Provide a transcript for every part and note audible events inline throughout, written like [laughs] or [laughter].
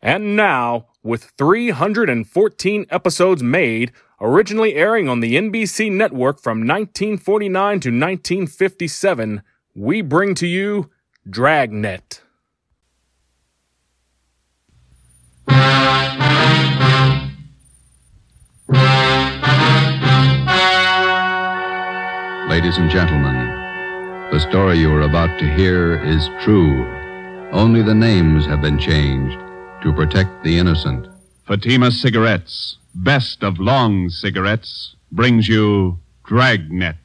And now, with 314 episodes made, originally airing on the NBC network from 1949 to 1957, we bring to you Dragnet. Ladies and gentlemen, the story you are about to hear is true. Only the names have been changed to protect the innocent. Fatima Cigarettes, best of long cigarettes, brings you Dragnet.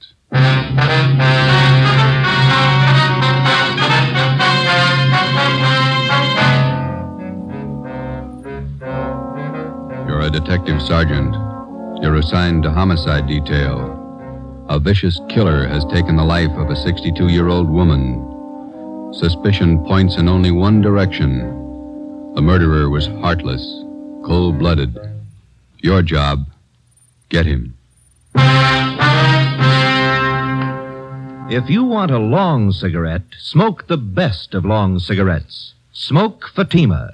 You're a detective sergeant. You're assigned to homicide detail. A vicious killer has taken the life of a 62 year old woman. Suspicion points in only one direction. The murderer was heartless, cold blooded. Your job get him. If you want a long cigarette, smoke the best of long cigarettes. Smoke Fatima.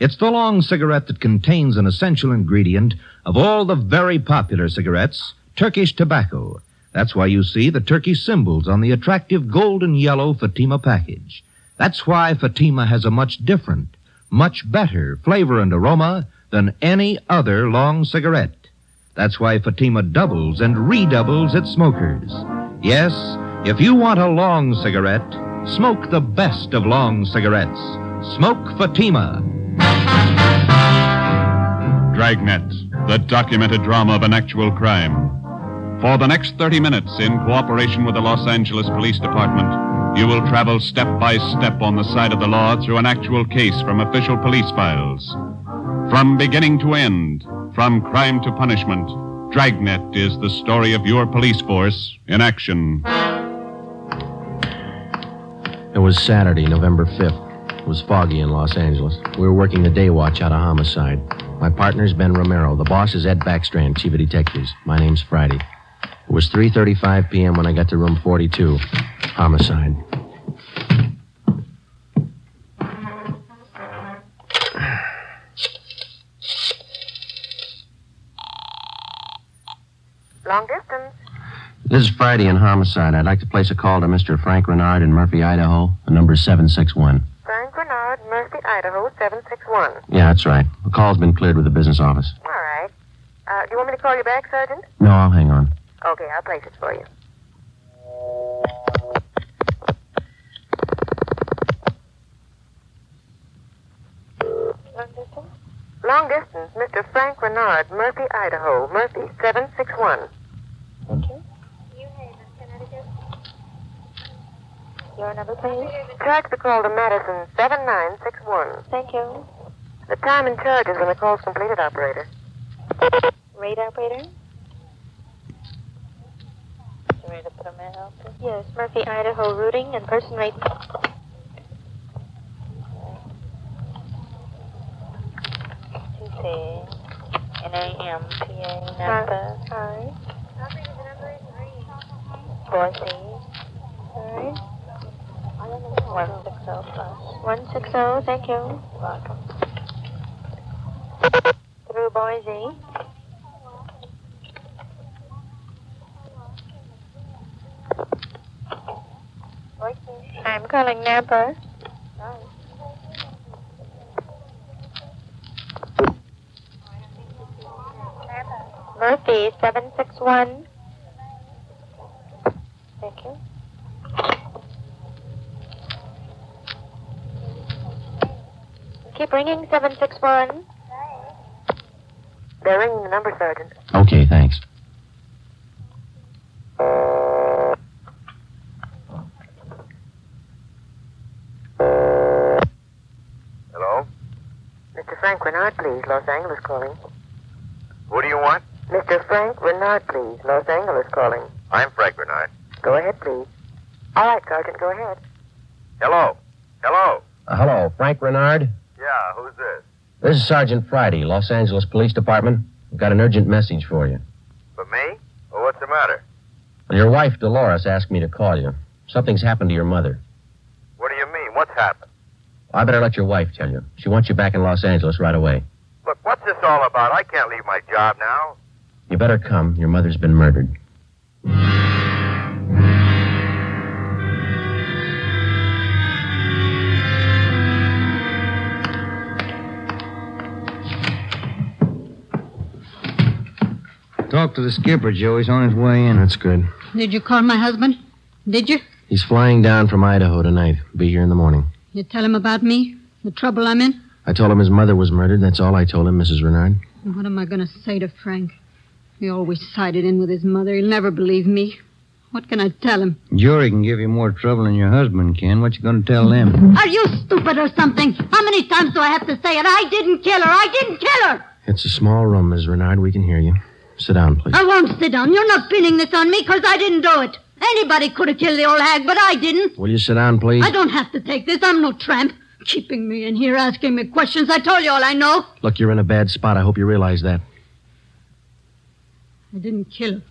It's the long cigarette that contains an essential ingredient of all the very popular cigarettes, Turkish tobacco. That's why you see the Turkish symbols on the attractive golden yellow Fatima package. That's why Fatima has a much different, much better flavor and aroma than any other long cigarette. That's why Fatima doubles and redoubles its smokers. Yes, if you want a long cigarette, smoke the best of long cigarettes. Smoke Fatima. Dragnet, the documented drama of an actual crime. For the next 30 minutes, in cooperation with the Los Angeles Police Department, you will travel step by step on the side of the law through an actual case from official police files. From beginning to end, from crime to punishment, Dragnet is the story of your police force in action. It was Saturday, November 5th. It was foggy in Los Angeles. We were working the day watch out of homicide. My partner's Ben Romero. The boss is Ed Backstrand, chief of detectives. My name's Friday. It was 3:35 p.m. when I got to room 42. Homicide. Long distance. This is Friday in homicide. I'd like to place a call to Mr. Frank Renard in Murphy, Idaho. The number's 761. Frank Renard, Murphy, Idaho, 761. Yeah, that's right. The call's been cleared with the business office. All right. Uh, do you want me to call you back, Sergeant? No, I'll hang on. Okay, I'll place it for you. Long distance? Long distance, Mr. Frank Renard, Murphy, Idaho. Murphy, 761. Thank you. New Haven, Connecticut. Your number, please? Charge the call to Madison, 7961. Thank you. The time and charges when the call's completed, operator. Rate operator? You ready to put a man out there? Yes, Murphy, Idaho, routing and person rate. Tuesday, N-A-M-P-A, Nampa, Hi. Boise, Hi. 160 plus. 160, thank you. Welcome. Through Boise. I'm Nampa. Murphy, 761. Thank you. Keep ringing, 761. They're ringing the number, Sergeant. Okay, thanks. Hello? Mr. Frank Renard, please. Los Angeles calling. Who do you want? Mr. Mr. Frank Renard, please. Los Angeles calling. I'm Frank Renard. Go ahead, please. All right, Sergeant, go ahead. Hello. Hello. Uh, hello, Frank Renard. Yeah, who's this? This is Sergeant Friday, Los Angeles Police Department. I've got an urgent message for you. For me? Well, what's the matter? Your wife, Dolores, asked me to call you. Something's happened to your mother. What do you mean? What's happened? I better let your wife tell you. She wants you back in Los Angeles right away. Look, what's this all about? I can't leave my job now. You better come. Your mother's been murdered. Talk to the skipper, Joe. He's on his way in. That's good. Did you call my husband? Did you? He's flying down from Idaho tonight. Be here in the morning. You tell him about me? The trouble I'm in? I told him his mother was murdered. That's all I told him, Mrs. Renard. What am I going to say to Frank? He always sided in with his mother. He'll never believe me. What can I tell him? Jury can give you more trouble than your husband can. What you going to tell them? Are you stupid or something? How many times do I have to say it? I didn't kill her. I didn't kill her. It's a small room, Miss Renard. We can hear you. Sit down, please. I won't sit down. You're not pinning this on me because I didn't do it. Anybody could have killed the old hag, but I didn't. Will you sit down, please? I don't have to take this. I'm no tramp. Keeping me in here asking me questions. I told you all I know. Look, you're in a bad spot. I hope you realize that. I didn't kill her.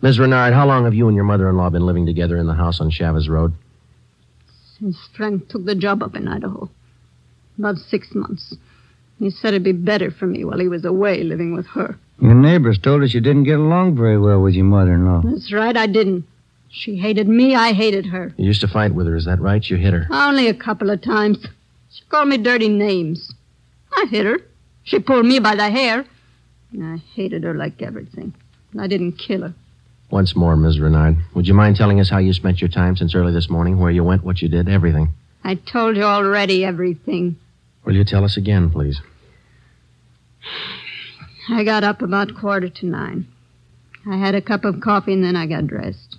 Miss Renard, how long have you and your mother-in-law been living together in the house on Chavez Road? Since Frank took the job up in Idaho. About six months. He said it'd be better for me while he was away living with her. Your neighbors told us you didn't get along very well with your mother-in-law. That's right, I didn't. She hated me, I hated her. You used to fight with her, is that right? You hit her. Only a couple of times. She called me dirty names. I hit her. She pulled me by the hair. I hated her like everything. I didn't kill her. Once more, Miss Renard, would you mind telling us how you spent your time since early this morning, where you went, what you did, everything? I told you already everything. Will you tell us again, please? I got up about quarter to nine. I had a cup of coffee and then I got dressed.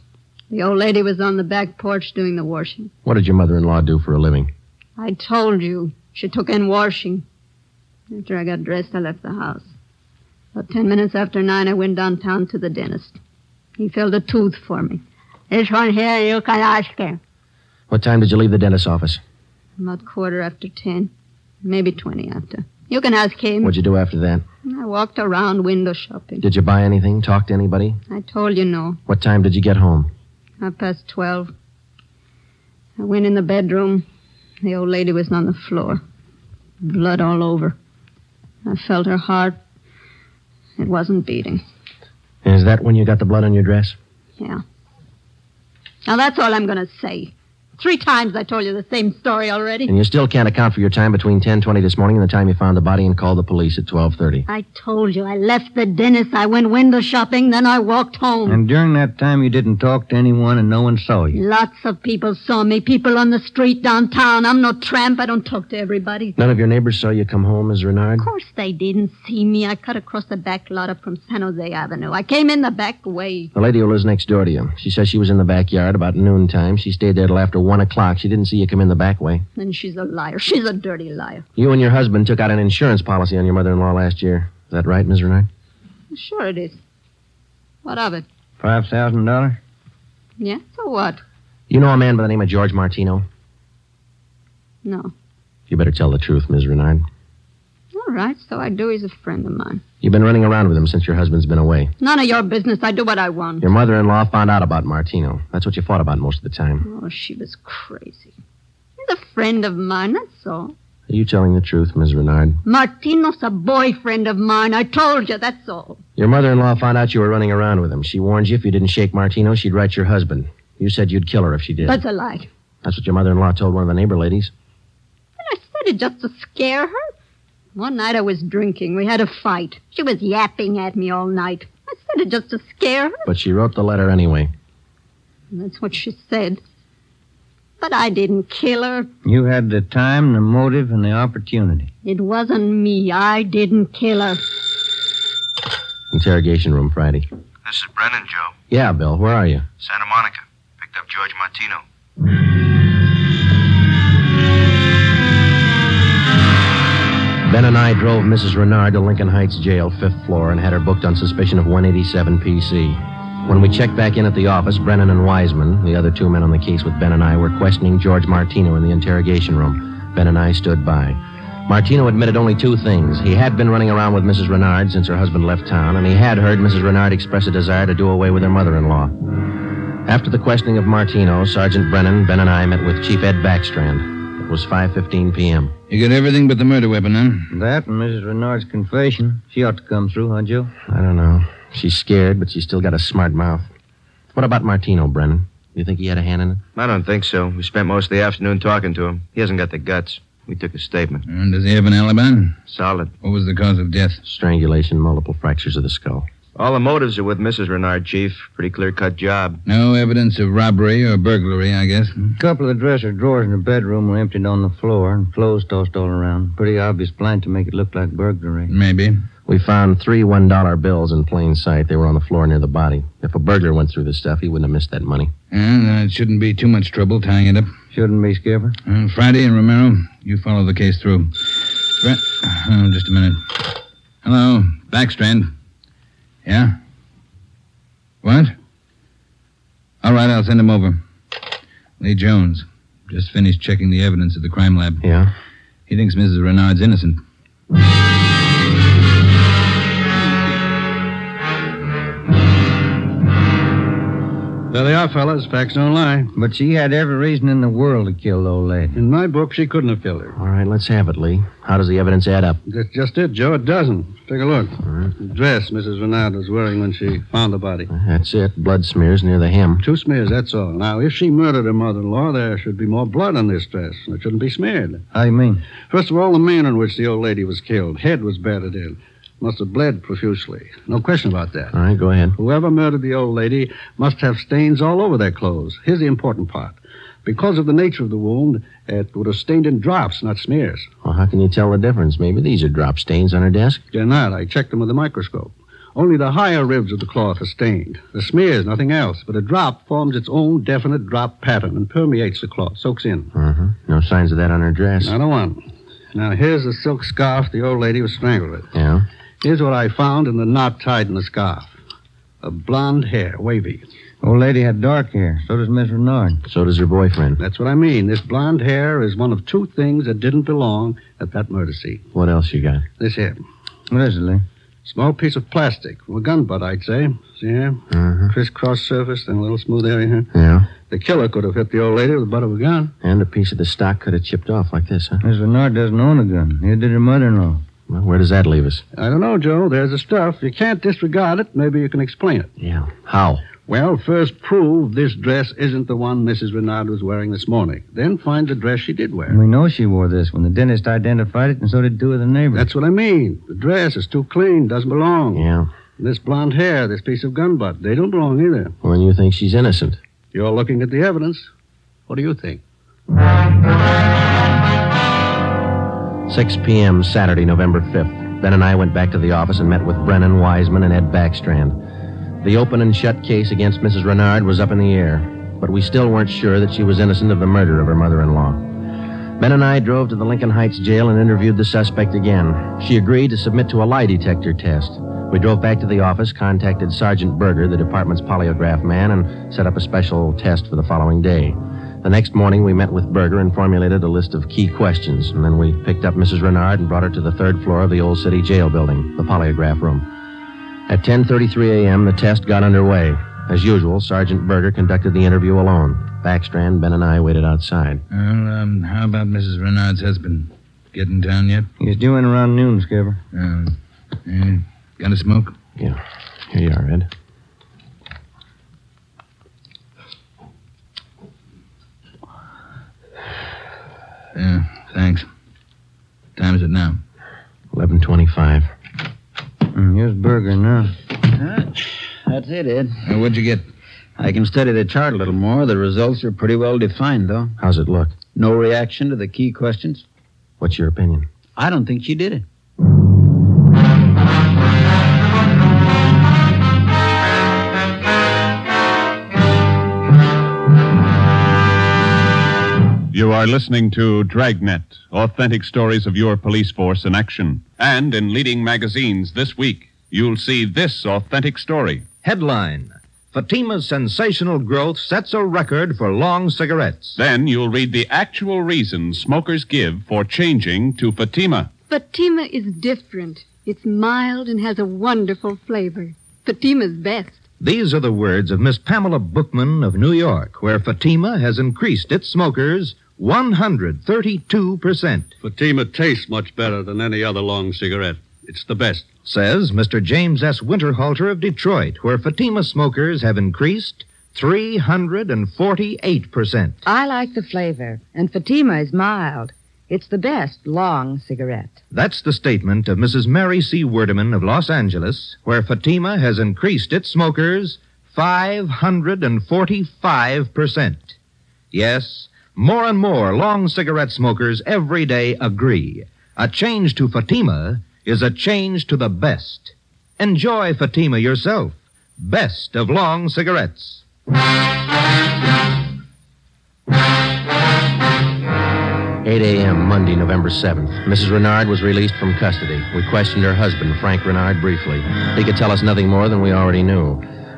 The old lady was on the back porch doing the washing. What did your mother-in-law do for a living? I told you. She took in washing. After I got dressed, I left the house. About ten minutes after nine, I went downtown to the dentist. He filled a tooth for me. This one here, you can ask him. What time did you leave the dentist's office? About quarter after ten. Maybe twenty after. You can ask him. What'd you do after that? I walked around window shopping. Did you buy anything? Talk to anybody? I told you no. What time did you get home? Half past twelve. I went in the bedroom. The old lady was on the floor. Blood all over. I felt her heart. It wasn't beating. Is that when you got the blood on your dress? Yeah. Now that's all I'm going to say. Three times I told you the same story already. And you still can't account for your time between 10:20 this morning and the time you found the body and called the police at 12:30. I told you I left the dentist. I went window shopping, then I walked home. And during that time, you didn't talk to anyone and no one saw you. Lots of people saw me. People on the street downtown. I'm no tramp. I don't talk to everybody. None of your neighbors saw you come home, Miss Renard? Of course they didn't see me. I cut across the back lot up from San Jose Avenue. I came in the back way. The lady who lives next door to you. She says she was in the backyard about noontime. She stayed there till after 1 o'clock. She didn't see you come in the back way. Then she's a liar. [laughs] She's a dirty liar. You and your husband took out an insurance policy on your mother-in-law last year. Is that right, Miss Renard? Sure it is. What of it? Five thousand dollars? Yeah, so what? You know a man by the name of George Martino? No. You better tell the truth, Miss Renard. All right, so I do. He's a friend of mine. You've been running around with him since your husband's been away. None of your business. I do what I want. Your mother-in-law found out about Martino. That's what you fought about most of the time. Oh, she was crazy. He's a friend of mine, that's all. Are you telling the truth, Miss Renard? Martino's a boyfriend of mine. I told you, that's all. Your mother-in-law found out you were running around with him. She warned you if you didn't shake Martino, she'd write your husband. You said you'd kill her if she did. That's a lie. That's what your mother-in-law told one of the neighbor ladies. And I said it just to scare her. One night I was drinking. We had a fight. She was yapping at me all night. I said it just to scare her. But she wrote the letter anyway. That's what she said. But I didn't kill her. You had the time, the motive, and the opportunity. It wasn't me. I didn't kill her. Interrogation room Friday. This is Brennan, Joe. Yeah, Bill. Where are you? Santa Monica. Picked up George Martino. Ben and I drove Mrs. Renard to Lincoln Heights Jail, fifth floor, and had her booked on suspicion of 187 PC. When we checked back in at the office, Brennan and Wiseman, the other two men on the case with Ben and I, were questioning George Martino in the interrogation room. Ben and I stood by. Martino admitted only two things. He had been running around with Mrs. Renard since her husband left town, and he had heard Mrs. Renard express a desire to do away with her mother in law. After the questioning of Martino, Sergeant Brennan, Ben, and I met with Chief Ed Backstrand. It was 5.15 p.m. You got everything but the murder weapon, huh? That and Mrs. Renard's confession. She ought to come through, huh, Joe? I don't know. She's scared, but she's still got a smart mouth. What about Martino, Brennan? You think he had a hand in it? I don't think so. We spent most of the afternoon talking to him. He hasn't got the guts. We took his statement. And does he have an alibi? Solid. What was the cause of death? Strangulation, multiple fractures of the skull. All the motives are with Mrs. Renard, Chief. Pretty clear cut job. No evidence of robbery or burglary, I guess. A couple of the dresser drawers in the bedroom were emptied on the floor and clothes tossed all around. Pretty obvious plan to make it look like burglary. Maybe. We found three $1 bills in plain sight. They were on the floor near the body. If a burglar went through the stuff, he wouldn't have missed that money. And uh, it shouldn't be too much trouble tying it up. Shouldn't be, Skipper. Uh, Friday and Romero, you follow the case through. Fre- oh, just a minute. Hello, Backstrand. Yeah? What? All right, I'll send him over. Lee Jones. Just finished checking the evidence at the crime lab. Yeah? He thinks Mrs. Renard's innocent. There they are, fellas. Facts don't lie. But she had every reason in the world to kill the old lady. In my book, she couldn't have killed her. All right, let's have it, Lee. How does the evidence add up? That's just it, Joe. It doesn't. Take a look. The dress Mrs. Renard was wearing when she found the body. That's it. Blood smears near the hem. Two smears, that's all. Now, if she murdered her mother-in-law, there should be more blood on this dress. It shouldn't be smeared. How you mean? First of all, the manner in which the old lady was killed. Head was battered in. Must have bled profusely. No question about that. All right, go ahead. Whoever murdered the old lady must have stains all over their clothes. Here's the important part. Because of the nature of the wound, it would have stained in drops, not smears. Well, how can you tell the difference? Maybe these are drop stains on her desk. They're not. I checked them with a microscope. Only the higher ribs of the cloth are stained. The smears, nothing else. But a drop forms its own definite drop pattern and permeates the cloth, soaks in. Uh-huh. No signs of that on her dress. Not a one. Now, here's the silk scarf the old lady was strangled with. Yeah? Here's what I found in the knot tied in the scarf. A blonde hair, wavy. Old lady had dark hair. So does Miss Renard. So does her boyfriend. That's what I mean. This blonde hair is one of two things that didn't belong at that murder scene. What else you got? This here. What is it, Lee? Small piece of plastic. A gun butt, I'd say. See here? Uh-huh. Crisscross surface, then a little smooth area here. Yeah? The killer could have hit the old lady with the butt of a gun. And a piece of the stock could have chipped off like this, huh? Miss Renard doesn't own a gun. Neither did her mother-in-law. Well, where does that leave us? I don't know, Joe. There's the stuff. You can't disregard it. Maybe you can explain it. Yeah. How? Well, first prove this dress isn't the one Mrs. Renard was wearing this morning. Then find the dress she did wear. We know she wore this when the dentist identified it, and so did two of the neighbors. That's what I mean. The dress is too clean, doesn't belong. Yeah. This blonde hair, this piece of gun butt, they don't belong either. Well, then you think she's innocent. You're looking at the evidence. What do you think? 6 p.m., Saturday, November 5th. Ben and I went back to the office and met with Brennan Wiseman and Ed Backstrand. The open and shut case against Mrs. Renard was up in the air, but we still weren't sure that she was innocent of the murder of her mother in law. Ben and I drove to the Lincoln Heights jail and interviewed the suspect again. She agreed to submit to a lie detector test. We drove back to the office, contacted Sergeant Berger, the department's polygraph man, and set up a special test for the following day. The next morning, we met with Berger and formulated a list of key questions, and then we picked up Mrs. Renard and brought her to the third floor of the old city jail building, the polygraph room. At 10:33 a.m., the test got underway. As usual, Sergeant Berger conducted the interview alone. Backstrand, Ben, and I waited outside. Well, um, how about Mrs. Renard's husband? Getting down yet? He's due in around noon, Skipper. Um, uh, got a smoke? Yeah. Here you are, Ed. Yeah, thanks. Time is it now? 11:25. Mm, here's Berger now. That's it, Ed. Uh, what'd you get? I can study the chart a little more. The results are pretty well defined, though. How's it look? No reaction to the key questions. What's your opinion? I don't think she did it. You are listening to Dragnet, authentic stories of your police force in action. And in leading magazines this week, you'll see this authentic story. Headline Fatima's sensational growth sets a record for long cigarettes. Then you'll read the actual reasons smokers give for changing to Fatima. Fatima is different. It's mild and has a wonderful flavor. Fatima's best. These are the words of Miss Pamela Bookman of New York, where Fatima has increased its smokers 132%. Fatima tastes much better than any other long cigarette. It's the best. Says Mr. James S. Winterhalter of Detroit, where Fatima smokers have increased 348%. I like the flavor, and Fatima is mild. It's the best long cigarette. That's the statement of Mrs. Mary C. Werdeman of Los Angeles, where Fatima has increased its smokers 545%. Yes, more and more long cigarette smokers every day agree. A change to Fatima is a change to the best. Enjoy Fatima yourself. Best of long cigarettes. 8 a.m., Monday, November 7th. Mrs. Renard was released from custody. We questioned her husband, Frank Renard, briefly. He could tell us nothing more than we already knew.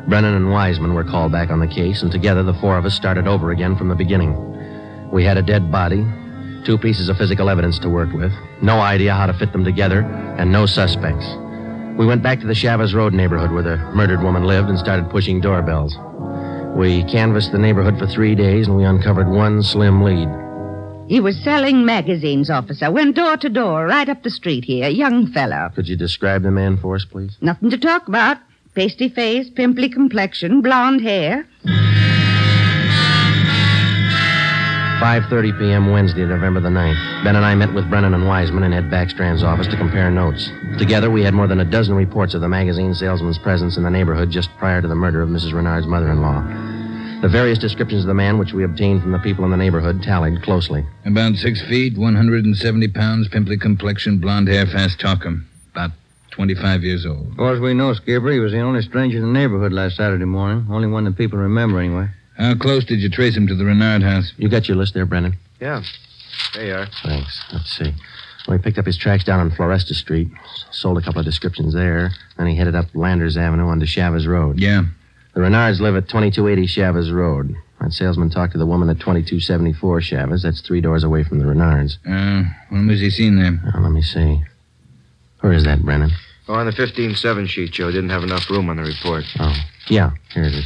Brennan and Wiseman were called back on the case, and together the four of us started over again from the beginning. We had a dead body, two pieces of physical evidence to work with, no idea how to fit them together, and no suspects. We went back to the Chavez Road neighborhood where the murdered woman lived and started pushing doorbells. We canvassed the neighborhood for three days, and we uncovered one slim lead. He was selling magazines, officer. Went door to door, right up the street here. Young fellow. Could you describe the man for us, please? Nothing to talk about. Pasty face, pimply complexion, blonde hair. 5.30 p.m. Wednesday, November the 9th. Ben and I met with Brennan and Wiseman in Ed Backstrand's office to compare notes. Together, we had more than a dozen reports of the magazine salesman's presence in the neighborhood just prior to the murder of Mrs. Renard's mother-in-law. The various descriptions of the man which we obtained from the people in the neighborhood tallied closely. About six feet, 170 pounds, pimply complexion, blonde hair, fast talker. About 25 years old. As far as we know, Skipper, he was the only stranger in the neighborhood last Saturday morning. Only one that people remember, anyway. How close did you trace him to the Renard house? You got your list there, Brennan? Yeah. There you are. Thanks. Let's see. Well, he picked up his tracks down on Floresta Street, sold a couple of descriptions there, then he headed up Landers Avenue onto Chavez Road. Yeah. The Renards live at 2280 Chavez Road. That salesman talked to the woman at 2274 Chavez. That's three doors away from the Renards. Uh, when was he seen there? Now, let me see. Where is that, Brennan? Oh, on the 15-7 sheet, Joe. Didn't have enough room on the report. Oh, yeah, here it is.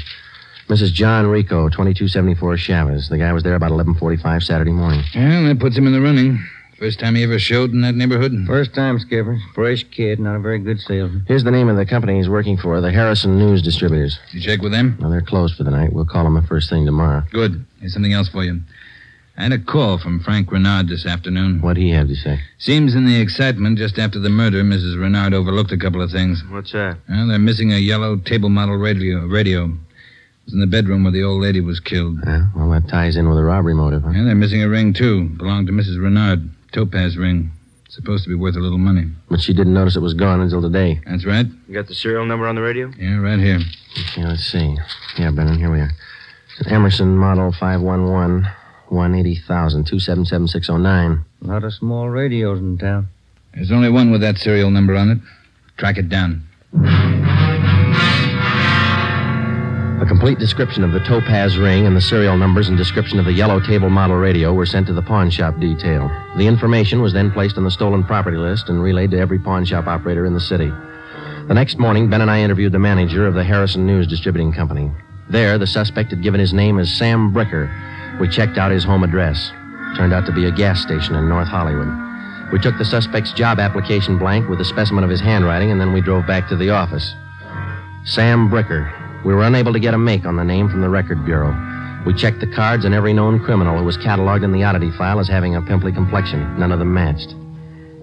Mrs. John Rico, 2274 Chavez. The guy was there about 1145 Saturday morning. Well, that puts him in the running. First time he ever showed in that neighborhood? First time, Skipper. Fresh kid, not a very good salesman. Here's the name of the company he's working for, the Harrison News Distributors. You check with them? Well, they're closed for the night. We'll call them the first thing tomorrow. Good. Here's something else for you. I had a call from Frank Renard this afternoon. What'd he have to say? Seems in the excitement just after the murder, Mrs. Renard overlooked a couple of things. What's that? Well, they're missing a yellow table model radio. radio. It was in the bedroom where the old lady was killed. Yeah, well, that ties in with a robbery motive, huh? And they're missing a ring, too. Belonged to Mrs. Renard. Topaz ring. Supposed to be worth a little money. But she didn't notice it was gone until today. That's right. You got the serial number on the radio? Yeah, right here. Okay, let's see. Yeah, Brennan, here we are. It's an Emerson Model 511, 180,000, 277609. A lot of small radios in town. There's only one with that serial number on it. Track it down. Complete description of the topaz ring and the serial numbers and description of the yellow table model radio were sent to the pawn shop detail. The information was then placed on the stolen property list and relayed to every pawn shop operator in the city. The next morning, Ben and I interviewed the manager of the Harrison News Distributing Company. There, the suspect had given his name as Sam Bricker. We checked out his home address. Turned out to be a gas station in North Hollywood. We took the suspect's job application blank with a specimen of his handwriting, and then we drove back to the office. Sam Bricker. We were unable to get a make on the name from the Record Bureau. We checked the cards, and every known criminal who was cataloged in the oddity file as having a pimply complexion. None of them matched.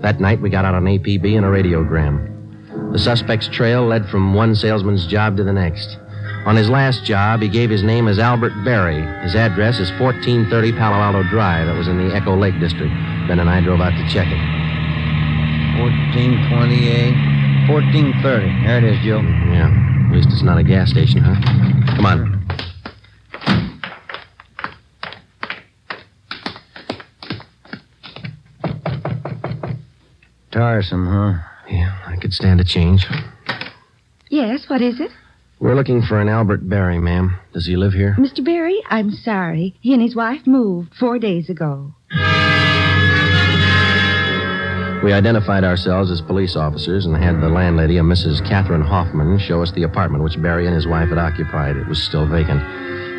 That night, we got out an APB and a radiogram. The suspect's trail led from one salesman's job to the next. On his last job, he gave his name as Albert Berry. His address is 1430 Palo Alto Drive. That was in the Echo Lake district. Ben and I drove out to check it. 1428, 1430. There it is, Joe. Mm-hmm, yeah least it's not a gas station, huh? Come on. Tiresome, huh? Yeah, I could stand a change. Yes, what is it? We're looking for an Albert Barry, ma'am. Does he live here? Mr. Barry, I'm sorry. He and his wife moved four days ago. We identified ourselves as police officers and had the landlady, a Mrs. Catherine Hoffman, show us the apartment which Barry and his wife had occupied. It was still vacant.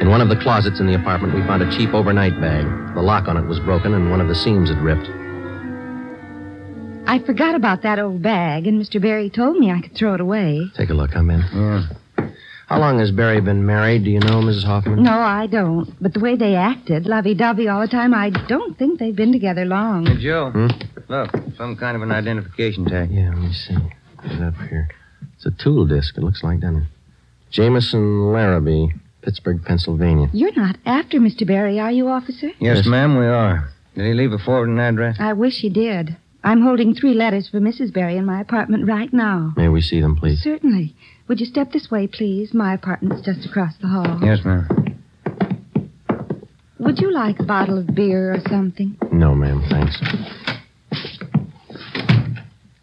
In one of the closets in the apartment, we found a cheap overnight bag. The lock on it was broken and one of the seams had ripped. I forgot about that old bag, and Mr. Barry told me I could throw it away. Take a look. I'm in. Yeah. How long has Barry been married? Do you know, Mrs. Hoffman? No, I don't. But the way they acted, lovey-dovey all the time, I don't think they've been together long. Hey, Joe. Hmm? Look, some kind of an identification tag. Yeah, let me see. Get it up here. It's a tool disc, it looks like, doesn't it? Jameson Larrabee, Pittsburgh, Pennsylvania. You're not after Mr. Barry, are you, officer? Yes, ma'am, we are. Did he leave a forwarding address? I wish he did. I'm holding three letters for Mrs. Berry in my apartment right now. May we see them, please? Certainly. Would you step this way, please? My apartment's just across the hall. Yes, ma'am. Would you like a bottle of beer or something? No, ma'am, thanks.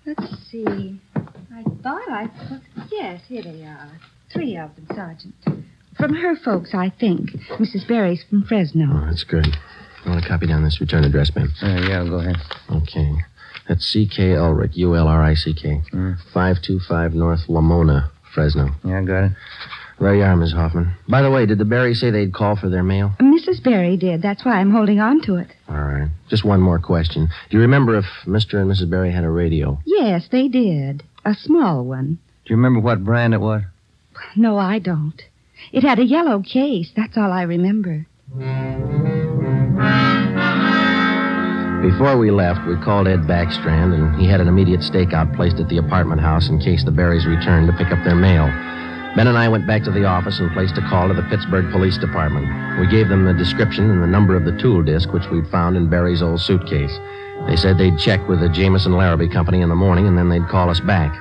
Let's see. I thought I put. Yes, here they are. Three of them, Sergeant. From her folks, I think. Mrs. Berry's from Fresno. Oh, that's good. You want to copy down this return address, ma'am? Uh, yeah, go ahead. Okay. That's C.K. Ulrick, U-L-R-I-C-K. Mm. 525 North Lamona, Fresno. Yeah, got it. There you are, Miss Hoffman. By the way, did the Berry say they'd call for their mail? Mrs. Berry did. That's why I'm holding on to it. All right. Just one more question. Do you remember if Mr. and Mrs. Berry had a radio? Yes, they did. A small one. Do you remember what brand it was? No, I don't. It had a yellow case. That's all I remember. Before we left, we called Ed Backstrand, and he had an immediate stakeout placed at the apartment house in case the Berrys returned to pick up their mail. Ben and I went back to the office and placed a call to the Pittsburgh Police Department. We gave them the description and the number of the tool disc which we'd found in Barry's old suitcase. They said they'd check with the Jameson Larrabee Company in the morning and then they'd call us back.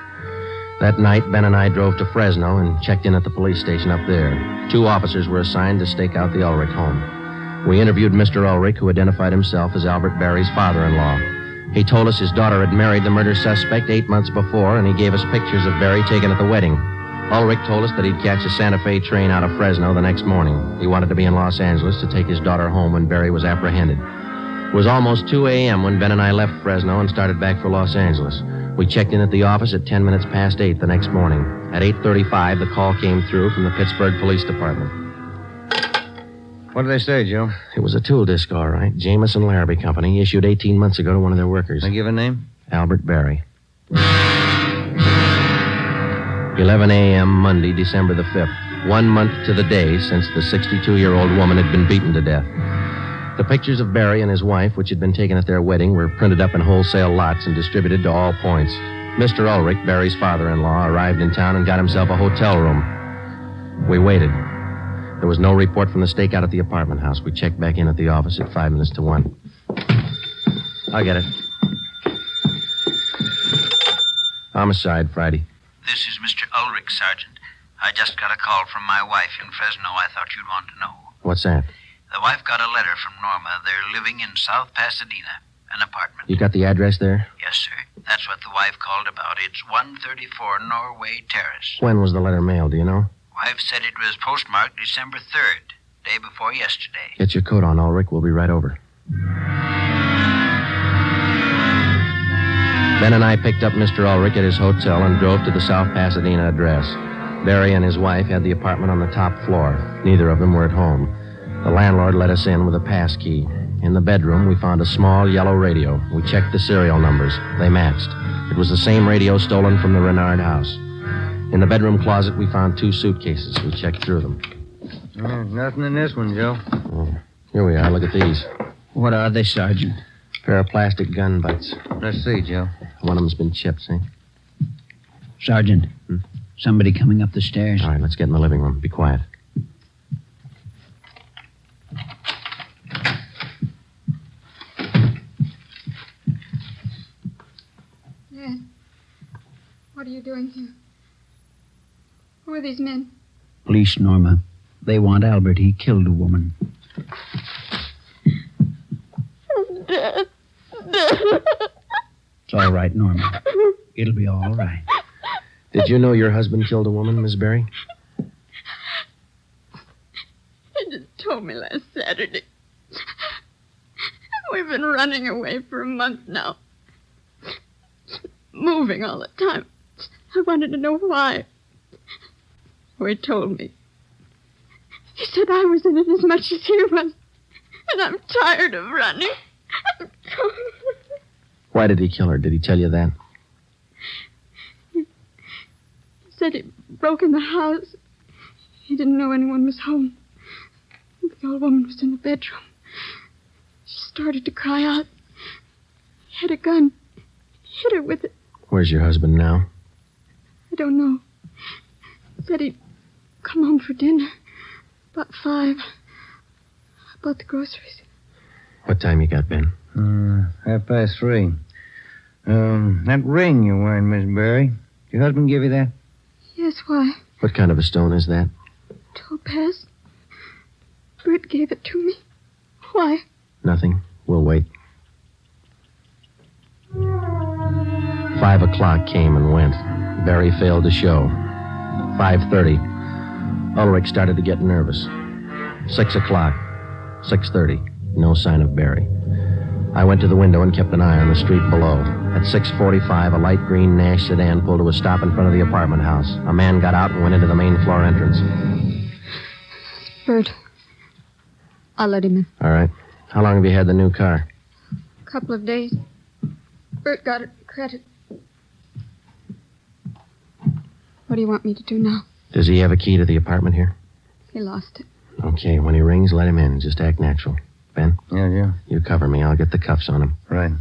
That night, Ben and I drove to Fresno and checked in at the police station up there. Two officers were assigned to stake out the Ulrick home. We interviewed Mr. Ulrick, who identified himself as Albert Barry's father in law. He told us his daughter had married the murder suspect eight months before, and he gave us pictures of Barry taken at the wedding. Ulrick told us that he'd catch a Santa Fe train out of Fresno the next morning. He wanted to be in Los Angeles to take his daughter home when Barry was apprehended. It was almost 2 a.m. when Ben and I left Fresno and started back for Los Angeles. We checked in at the office at 10 minutes past 8 the next morning. At 8.35, the call came through from the Pittsburgh Police Department. What did they say, Joe? It was a tool disc, all right. Jameson Larrabee Company, issued 18 months ago to one of their workers. They give a name? Albert Barry. 11 a.m. Monday, December the 5th. One month to the day since the 62 year old woman had been beaten to death. The pictures of Barry and his wife, which had been taken at their wedding, were printed up in wholesale lots and distributed to all points. Mr. Ulrick, Barry's father in law, arrived in town and got himself a hotel room. We waited. There was no report from the stakeout at the apartment house. We checked back in at the office at five minutes to one. I'll get it. Homicide, Friday. This is Mr. Ulrick, Sergeant. I just got a call from my wife in Fresno. I thought you'd want to know. What's that? The wife got a letter from Norma. They're living in South Pasadena, an apartment. You got the address there? Yes, sir. That's what the wife called about. It's 134 Norway Terrace. When was the letter mailed, do you know? Wife said it was postmarked December 3rd, day before yesterday. Get your coat on, Ulrick. We'll be right over. Ben and I picked up Mr. Ulrick at his hotel and drove to the South Pasadena address. Barry and his wife had the apartment on the top floor. Neither of them were at home. The landlord let us in with a pass key. In the bedroom, we found a small yellow radio. We checked the serial numbers. They matched. It was the same radio stolen from the Renard house. In the bedroom closet, we found two suitcases. We checked through them. Uh, nothing in this one, Joe. Oh, here we are. Look at these. What are they, Sergeant? pair of plastic gun butts. Let's see, Joe. One of them's been chipped, see? Sergeant, somebody coming up the stairs. All right, let's get in the living room. Be quiet. Dad, what are you doing here? Who are these men? Police, Norma. They want Albert. He killed a woman. Dad. Dad. It's all right, Norma. It'll be all right. Did you know your husband killed a woman, Miss Barry? He just told me last Saturday. We've been running away for a month now. Moving all the time. I wanted to know why. So he told me. He said I was in it as much as he was. And I'm tired of running. Why did he kill her? Did he tell you that? He said he broke in the house. He didn't know anyone was home. The old woman was in the bedroom. She started to cry out. He had a gun. He hit her with it. Where's your husband now? I don't know. Said he'd come home for dinner. About five. I bought the groceries. What time you got, Ben? Uh, half past three. Um, that ring you're wearing, Miss Barry. Your husband give you that? Yes, why? What kind of a stone is that? Topaz. Bert gave it to me. Why? Nothing. We'll wait. Five o'clock came and went. Barry failed to show. Five thirty. Ulrick started to get nervous. Six o'clock. Six thirty. No sign of Barry. I went to the window and kept an eye on the street below. At 6.45, a light green Nash sedan pulled to a stop in front of the apartment house. A man got out and went into the main floor entrance. Bert. I'll let him in. All right. How long have you had the new car? A couple of days. Bert got it credit. What do you want me to do now? Does he have a key to the apartment here? He lost it. Okay, when he rings, let him in. Just act natural. Ben? Yeah, yeah. You cover me. I'll get the cuffs on him. Right.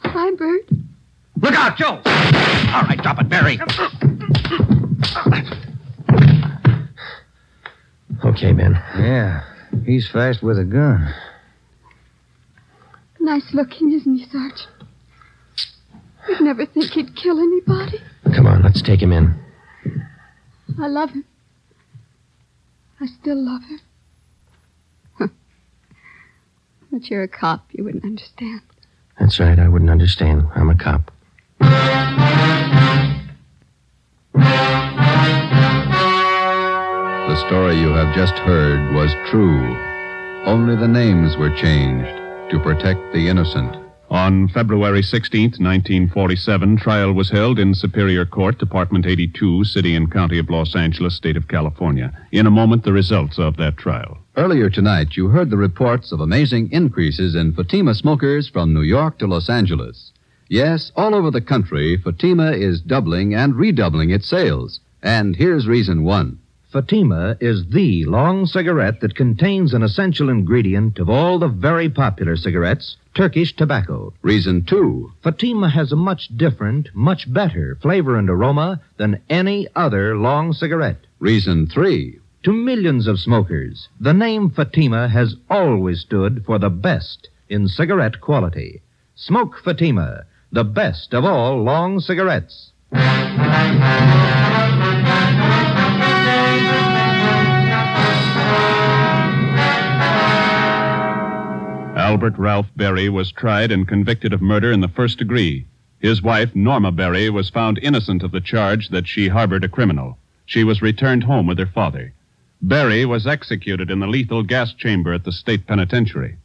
Hi, Bert. Look out, Joe! All right, drop it, Barry. Okay, Ben. Yeah. He's fast with a gun. Nice looking, isn't he, Sarge? You'd never think he'd kill anybody. Come on, let's take him in. I love him. I still love him. Huh. But you're a cop. You wouldn't understand. That's right. I wouldn't understand. I'm a cop. The story you have just heard was true. Only the names were changed to protect the innocent. On February 16, 1947, trial was held in Superior Court, Department 82, City and County of Los Angeles, State of California. In a moment, the results of that trial. Earlier tonight, you heard the reports of amazing increases in Fatima smokers from New York to Los Angeles. Yes, all over the country, Fatima is doubling and redoubling its sales. And here's reason one. Fatima is the long cigarette that contains an essential ingredient of all the very popular cigarettes, Turkish tobacco. Reason two. Fatima has a much different, much better flavor and aroma than any other long cigarette. Reason three. To millions of smokers, the name Fatima has always stood for the best in cigarette quality. Smoke Fatima, the best of all long cigarettes. Albert Ralph Berry was tried and convicted of murder in the first degree. His wife, Norma Berry, was found innocent of the charge that she harbored a criminal. She was returned home with her father. Berry was executed in the lethal gas chamber at the state penitentiary.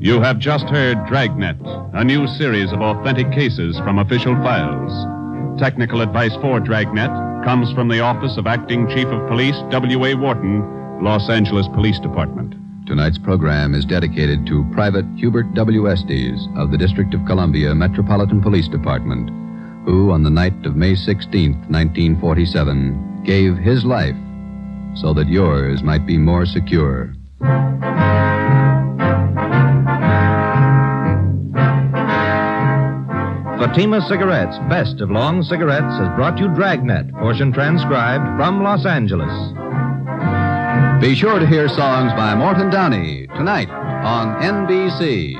You have just heard Dragnet, a new series of authentic cases from official files. Technical advice for Dragnet comes from the Office of Acting Chief of Police W.A. Worton, Los Angeles Police Department. Tonight's program is dedicated to Private Hubert W. Estes of the District of Columbia Metropolitan Police Department, who, on the night of May 16, 1947, gave his life so that yours might be more secure. Fatima Cigarettes, best of long cigarettes, has brought you Dragnet, portion transcribed from Los Angeles. Be sure to hear songs by Morton Downey tonight on NBC.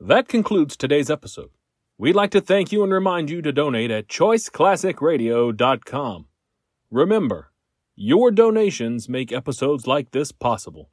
That concludes today's episode. We'd like to thank you and remind you to donate at choiceclassicradio.com. Remember, your donations make episodes like this possible.